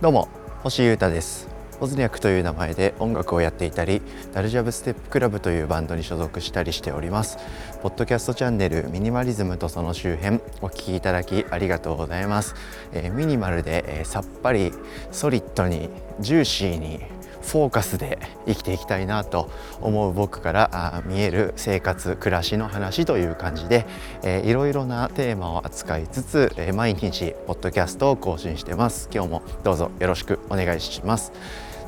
どうも星優太です。オズニャクという名前で音楽をやっていたりダルジャブステップクラブというバンドに所属したりしております。ポッドキャストチャンネルミニマリズムとその周辺お聞きいただきありがとうございます、えー、ミニマルで、えー、さっぱりソリッドにジューシーにフォーカスで生きていきたいなと思う僕から見える生活暮らしの話という感じで、えー、いろいろなテーマを扱いつつ、え、毎日ポッドキャストを更新してます。今日もどうぞよろしくお願いします。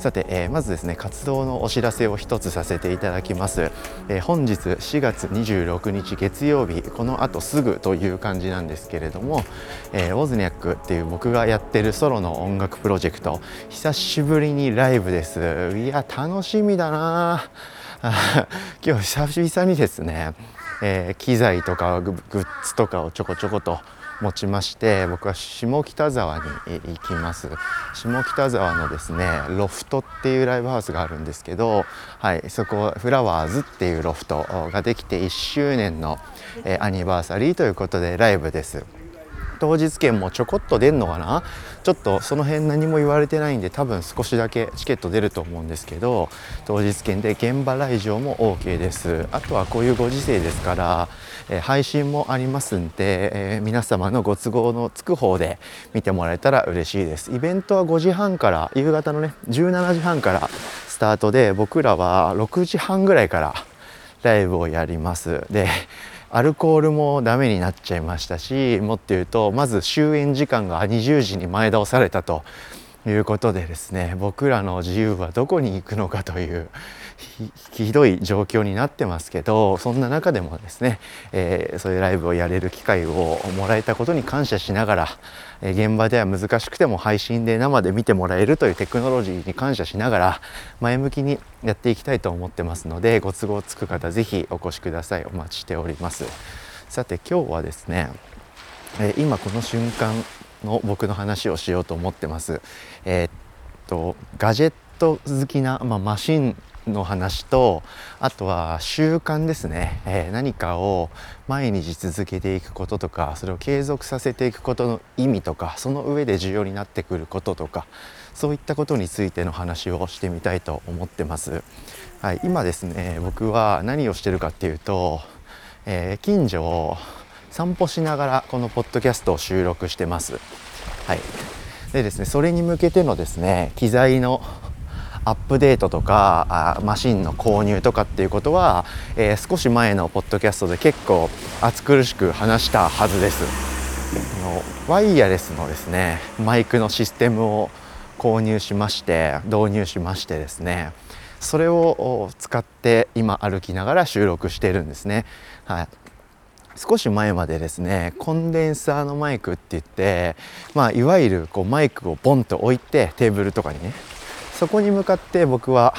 さて、えー、まずですね活動のお知らせを一つさせていただきます、えー、本日4月26日月曜日この後すぐという感じなんですけれども、えー、ウォズニャックっていう僕がやってるソロの音楽プロジェクト久しぶりにライブです。いや楽しみだな。今日久々にですね、えー、機材とかグッズとかをちょこちょこと持ちまして僕は下北沢に行きます。下北沢のですねロフトっていうライブハウスがあるんですけど、はい、そこフラワーズっていうロフトができて1周年の、えアニバーサリーということでライブです。当日券もちょこっと出んのかな？ちょっとその辺何も言われてないんで多分少しだけチケット出ると思うんですけど当日券で現場来場も OK です。あとはこういうご時世ですから、えー、配信もありますんで、えー、皆様のご都合のつく方で見てもらえたら嬉しいです。イベントは5時半から夕方のね17時半からスタートで僕らは6時半ぐらいからライブをやります。でアルコールもダメになっちゃいましたしもっと言うとまず終演時間が20時に前倒されたと。いうことでですね僕らの自由はどこに行くのかというひどい状況になってますけどそんな中でもですね、えー、そういうライブをやれる機会をもらえたことに感謝しながら、え、現場では難しくても配信で生で見てもらえるというテクノロジーに感謝しながら前向きにやっていきたいと思ってますのでご都合つく方是非お越しください。お待ちしております。さて今日はですね、え、今この瞬間の僕の話をしようと思ってますえー、っとガジェット好きな、まあ、マシンの話とあとは習慣ですね、えー、何かを毎日続けていくこととかそれを継続させていくことの意味とかその上で重要になってくることとかそういったことについての話をしてみたいと思ってます。はい、今ですね僕は何をしてるかっていうと、えー、近所を散歩しながらこのポッドキャストを収録してます。はい、でですねそれに向けてのですね機材のアップデートとかあマシンの購入とかっていうことは、えー、少し前のポッドキャストで結構暑苦しく話したはずです。のワイヤレスのですねマイクのシステムを購入しまして導入しましてですねそれを使って今歩きながら収録してるんですね、はい、少し前までですねコンデンサーのマイクって言って、まあ、いわゆるこうマイクをボンと置いてテーブルとかにねそこに向かって僕は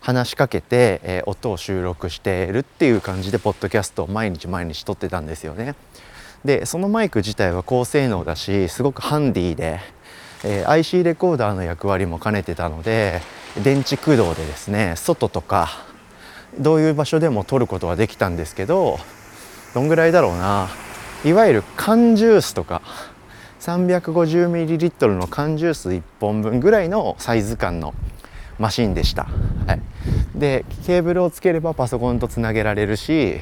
話しかけて、えー、音を収録しているっていう感じでポッドキャストを毎日毎日撮ってたんですよね。でそのマイク自体は高性能だしすごくハンディで、えー、IC レコーダーの役割も兼ねてたので電池駆動でですね外とかどういう場所でも撮ることはできたんですけどどんぐらいだろうな。いわゆる缶ジュースとか 350ml の缶ジュース1本分ぐらいのサイズ感のマシンでした、はい、でケーブルをつければパソコンとつなげられるし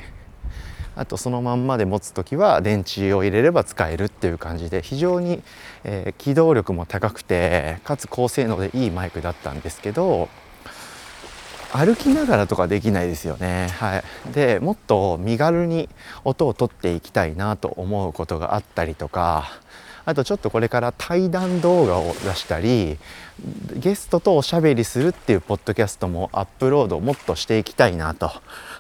あとそのまんまで持つ時は電池を入れれば使えるっていう感じで非常に、えー、機動力も高くてかつ高性能でいいマイクだったんですけど歩きながらとかできないですよね。はい、でもっと身軽に音を取っていきたいなと思うことがあったりとかあとちょっとこれから対談動画を出したりゲストとおしゃべりするっていうポッドキャストもアップロードをもっとしていきたいなと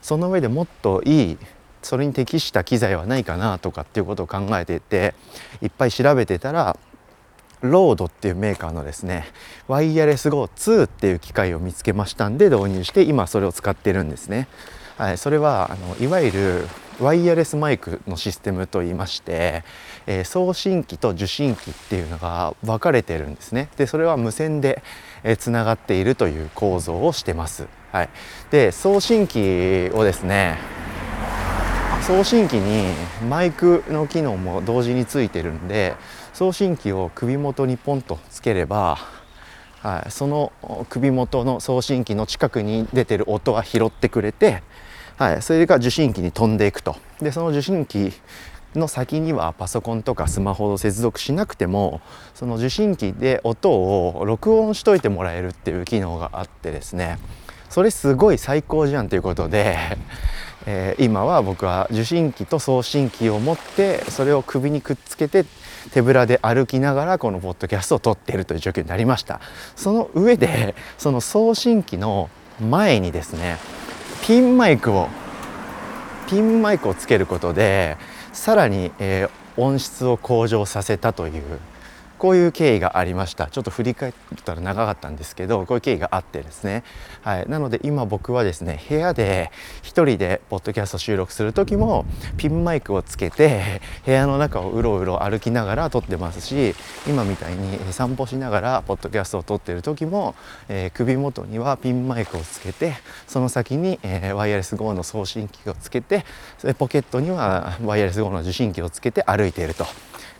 その上でもっといいそれに適した機材はないかなとかっていうことを考えていていっぱい調べてたらロードっていうメーカーのですねワイヤレス GO2 っていう機械を見つけましたんで導入して今それを使ってるんですね。はい、それはあのいわゆるワイヤレスマイクのシステムといいまして、えー、送信機と受信機っていうのが分かれてるんですね。でそれは無線でつな、えー、がっているという構造をしてます、はい、で送信機をですね送信機にマイクの機能も同時についてるんで送信機を首元にポンとつければ、はい、その首元の送信機の近くに出てる音は拾ってくれて、はい、それが受信機に飛んでいくと。でその受信機の先にはパソコンとかスマホを接続しなくてもその受信機で音を録音しといてもらえるっていう機能があってですね。それすごい最高じゃんということで、えー、今は僕は受信機と送信機を持ってそれを首にくっつけて手ぶらで歩きながらこのポッドキャストを撮っているという状況になりました。その上でその送信機の前にですねピンマイクをピンマイクをつけることでさらに、えー、音質を向上させたというこういう経緯がありました。ちょっと振り返ったら長かったんですけどこういう経緯があってですね、はい、なので今僕はですね部屋で1人でポッドキャスト収録する時もピンマイクをつけて部屋の中をうろうろ歩きながら撮ってますし今みたいに散歩しながらポッドキャストを撮ってる時も、えー、首元にはピンマイクをつけてその先に、えー、ワイヤレス GO の送信機をつけてポケットにはワイヤレス GO の受信機をつけて歩いていると。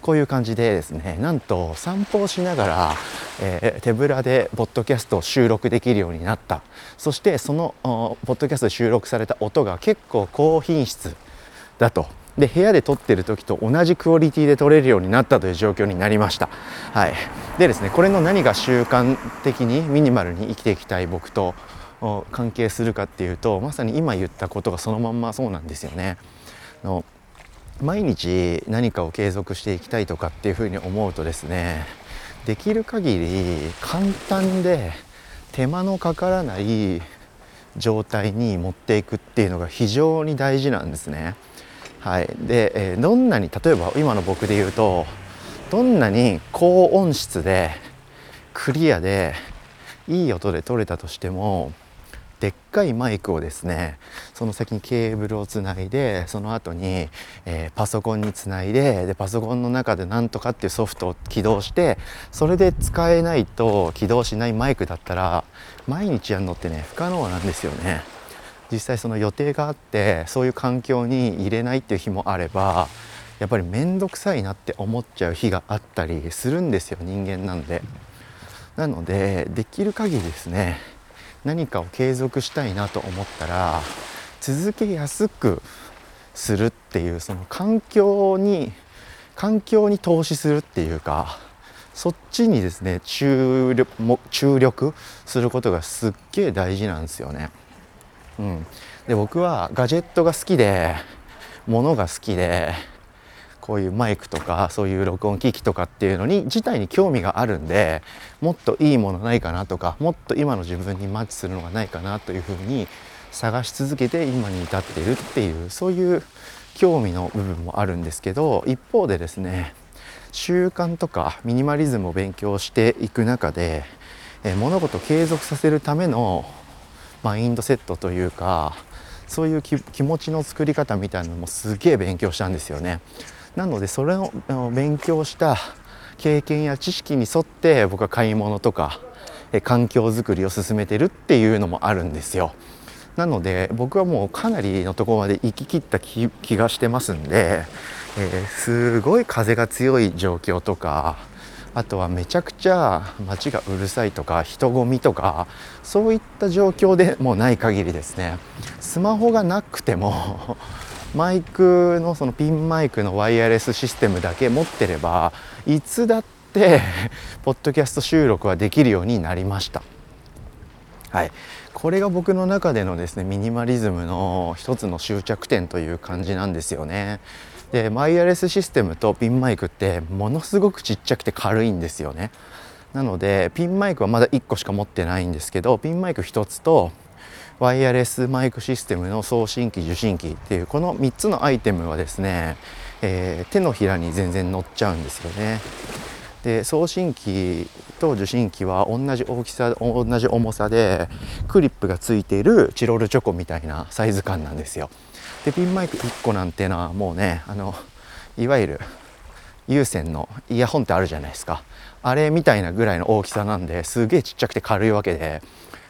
こういう感じでですねなんと散歩をしながら、えー、手ぶらでポッドキャストを収録できるようになったそしてそのポッドキャストで収録された音が結構高品質だとで部屋で撮ってる時と同じクオリティで撮れるようになったという状況になりました。はい、でですねこれの何が習慣的にミニマルに生きていきたい僕と関係するかっていうとまさに今言ったことがそのまんまそうなんですよね。の毎日何かを継続していきたいとかっていうふうに思うとですねできる限り簡単で手間のかからない状態に持っていくっていうのが非常に大事なんですね。はい、で、え、どんなに例えば今の僕で言うとどんなに高音質でクリアでいい音で撮れたとしてもでっかいマイクをですねその先にケーブルをつないでその後に、えー、パソコンにつないででパソコンの中でなんとかっていうソフトを起動してそれで使えないと起動しないマイクだったら毎日やるのってね不可能なんですよね。実際その予定があってそういう環境に入れないっていう日もあればやっぱり面倒くさいなって思っちゃう日があったりするんですよ人間なんで。なのでできる限りですね何かを継続したいなと思ったら続けやすくするっていうその環境に環境に投資するっていうかそっちにですね注力も注力することがすっげえ大事なんですよね。うん、で僕はガジェットが好きで物が好きでこういうマイクとかそういう録音機器とかっていうのに自体に興味があるんでもっといいものないかなとかもっと今の自分にマッチするのがないかなというふうに探し続けて今に至っているっていうそういう興味の部分もあるんですけど一方でですね習慣とかミニマリズムを勉強していく中で、え物事を継続させるためのマインドセットというかそういう気持ちの作り方みたいなのもすげえ勉強したんですよね。なのでそれを勉強した経験や知識に沿って僕は買い物とか環境づくりを進めてるっていうのもあるんですよ。なので僕はもうかなりのところまで行き切った気がしてますんで、えー、すごい風が強い状況とかあとはめちゃくちゃ街がうるさいとか人混みとかそういった状況でもない限りですねスマホがなくてもマイクのそのピンマイクのワイヤレスシステムだけ持ってればいつだって ポッドキャスト収録はできるようになりました。はい、これが僕の中でのですねミニマリズムの一つの終着点という感じなんですよね。でワイヤレスシステムとピンマイクってものすごくちっちゃくて軽いんですよね。なのでピンマイクはまだ1個しか持ってないんですけどピンマイク1つとワイヤレスマイクシステムの送信機受信機っていうこの3つのアイテムはですね、えー、手のひらに全然乗っちゃうんですよね。で送信機と受信機は同じ大きさ同じ重さでクリップがついているチロルチョコみたいなサイズ感なんですよ。でピンマイク1個なんてのはもうねあのいわゆる有線のイヤホンってあるじゃないですかあれみたいなぐらいの大きさなんですげえちっちゃくて軽いわけで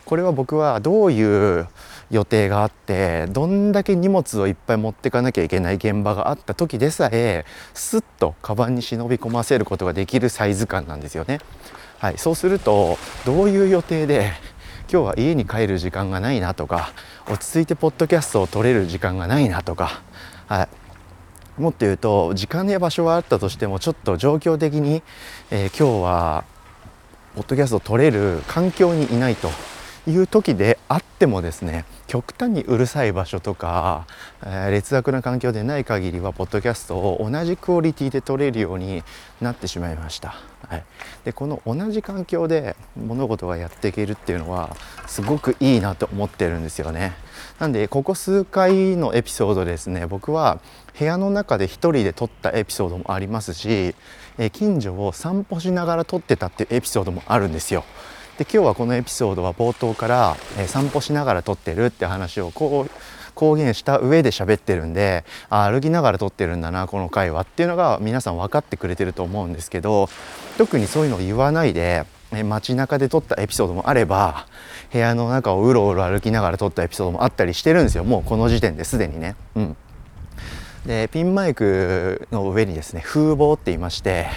これは僕はどういう予定があってどんだけ荷物をいっぱい持ってかなきゃいけない現場があった時でさえスッとカバンに忍び込ませることができるサイズ感なんですよね。はい、そうするとどういう予定で今日は家に帰る時間がないなとか落ち着いてポッドキャストを撮れる時間がないなとか、はい、もっと言うと時間や場所はあったとしてもちょっと状況的に、えー、今日はポッドキャストを撮れる環境にいないという時であってもですね極端にうるさい場所とか、えー、劣悪な環境でない限りはポッドキャストを同じクオリティで撮れるようになってしまいました。はい、でこの同じ環境で物事がやっていけるっていうのはすごくいいなと思ってるんですよね。なんでここ数回のエピソードですね僕は部屋の中で一人で撮ったエピソードもありますし、え近所を散歩しながら撮ってたっていうエピソードもあるんですよ。で今日はこのエピソードは冒頭から、え散歩しながら撮ってるって話をこう公言した上で喋ってるんであ歩きながら撮ってるんだなこの回はっていうのが皆さん分かってくれてると思うんですけど特にそういうのを言わないで街中で撮ったエピソードもあれば部屋の中をうろうろ歩きながら撮ったエピソードもあったりしてるんですよもうこの時点ですでにね。うんでピンマイクの上にですね風防って言いまして、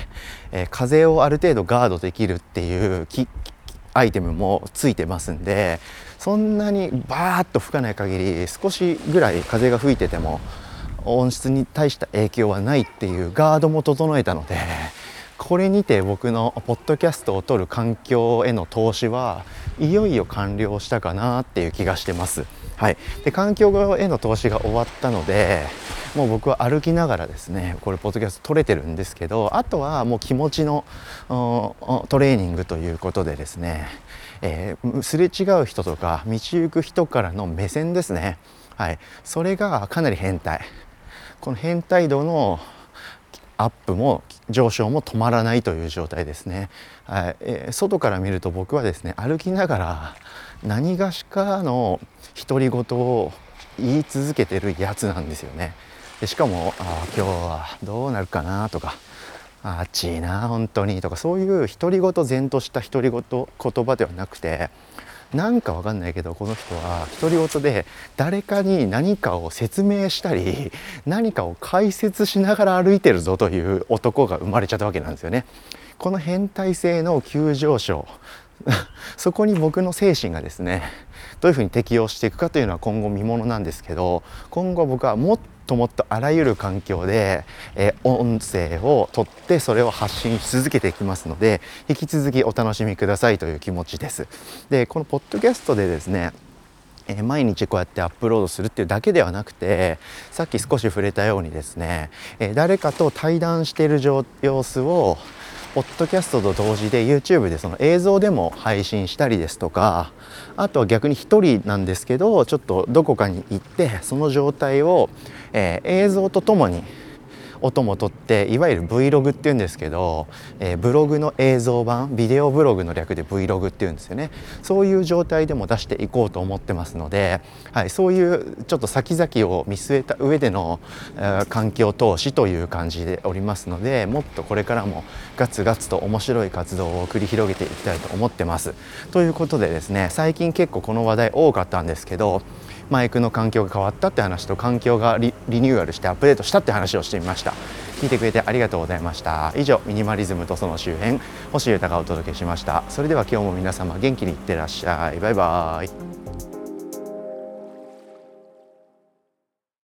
えー、風をある程度ガードできるっていうアイテムもついてますんでそんなにバーッと吹かない限り少しぐらい風が吹いてても音質に対した影響はないっていうガードも整えたのでこれにて僕のポッドキャストを撮る環境への投資はいよいよ完了したかなっていう気がしてます。はい、で環境への投資が終わったのでもう僕は歩きながらですねこれポッドキャスト撮れてるんですけどあとはもう気持ちのトレーニングということでですね、えー、すれ違う人とか道行く人からの目線ですね、はい、それがかなり変態。この変態度のアップも上昇も止まらないという状態ですね、はい。えー、外から見ると僕はですね歩きながら何がしかの独り言を言い続けてるやつなんですよね。でしかもあ今日はどうなるかなとかあっちいな本当にとかそういう独り言然とした独り言言葉ではなくてなんかわかんないけどこの人は独り言で誰かに何かを説明したり 何かを解説しながら歩いてるぞという男が生まれちゃったわけなんですよね。この変態性の急上昇 そこに僕の精神がですねどういうふうに適応していくかというのは今後見ものなんですけど今後僕はもっともっとあらゆる環境で、えー、音声をとってそれを発信し続けていきますので引き続きお楽しみくださいという気持ちです。でこのポッドキャストでですね毎日こうやってアップロードするっていうだけではなくてさっき少し触れたようにですね、誰かと対談している様子をポッドキャストと同時で YouTube でその映像でも配信したりですとかあとは逆に1人なんですけどちょっとどこかに行ってその状態を、えー、映像とともに音も撮っていわゆる Vlog っていうんですけど、えー、ブログの映像版ビデオブログの略で Vlog っていうんですよねそういう状態でも出していこうと思ってますので、はい、そういうちょっと先々を見据えた上での、えー、環境投資という感じでおりますのでもっとこれからもガツガツと面白い活動を繰り広げていきたいと思ってます。ということでですね最近結構この話題多かったんですけどマイクの環境が変わったって話と環境がリニューアルしてアップデートしたって話をしてみました。聞いてくれてありがとうございました。以上ミニマリズムとその周辺星豊がお届けしました。それでは今日も皆様元気にいってらっしゃい。バイバーイ。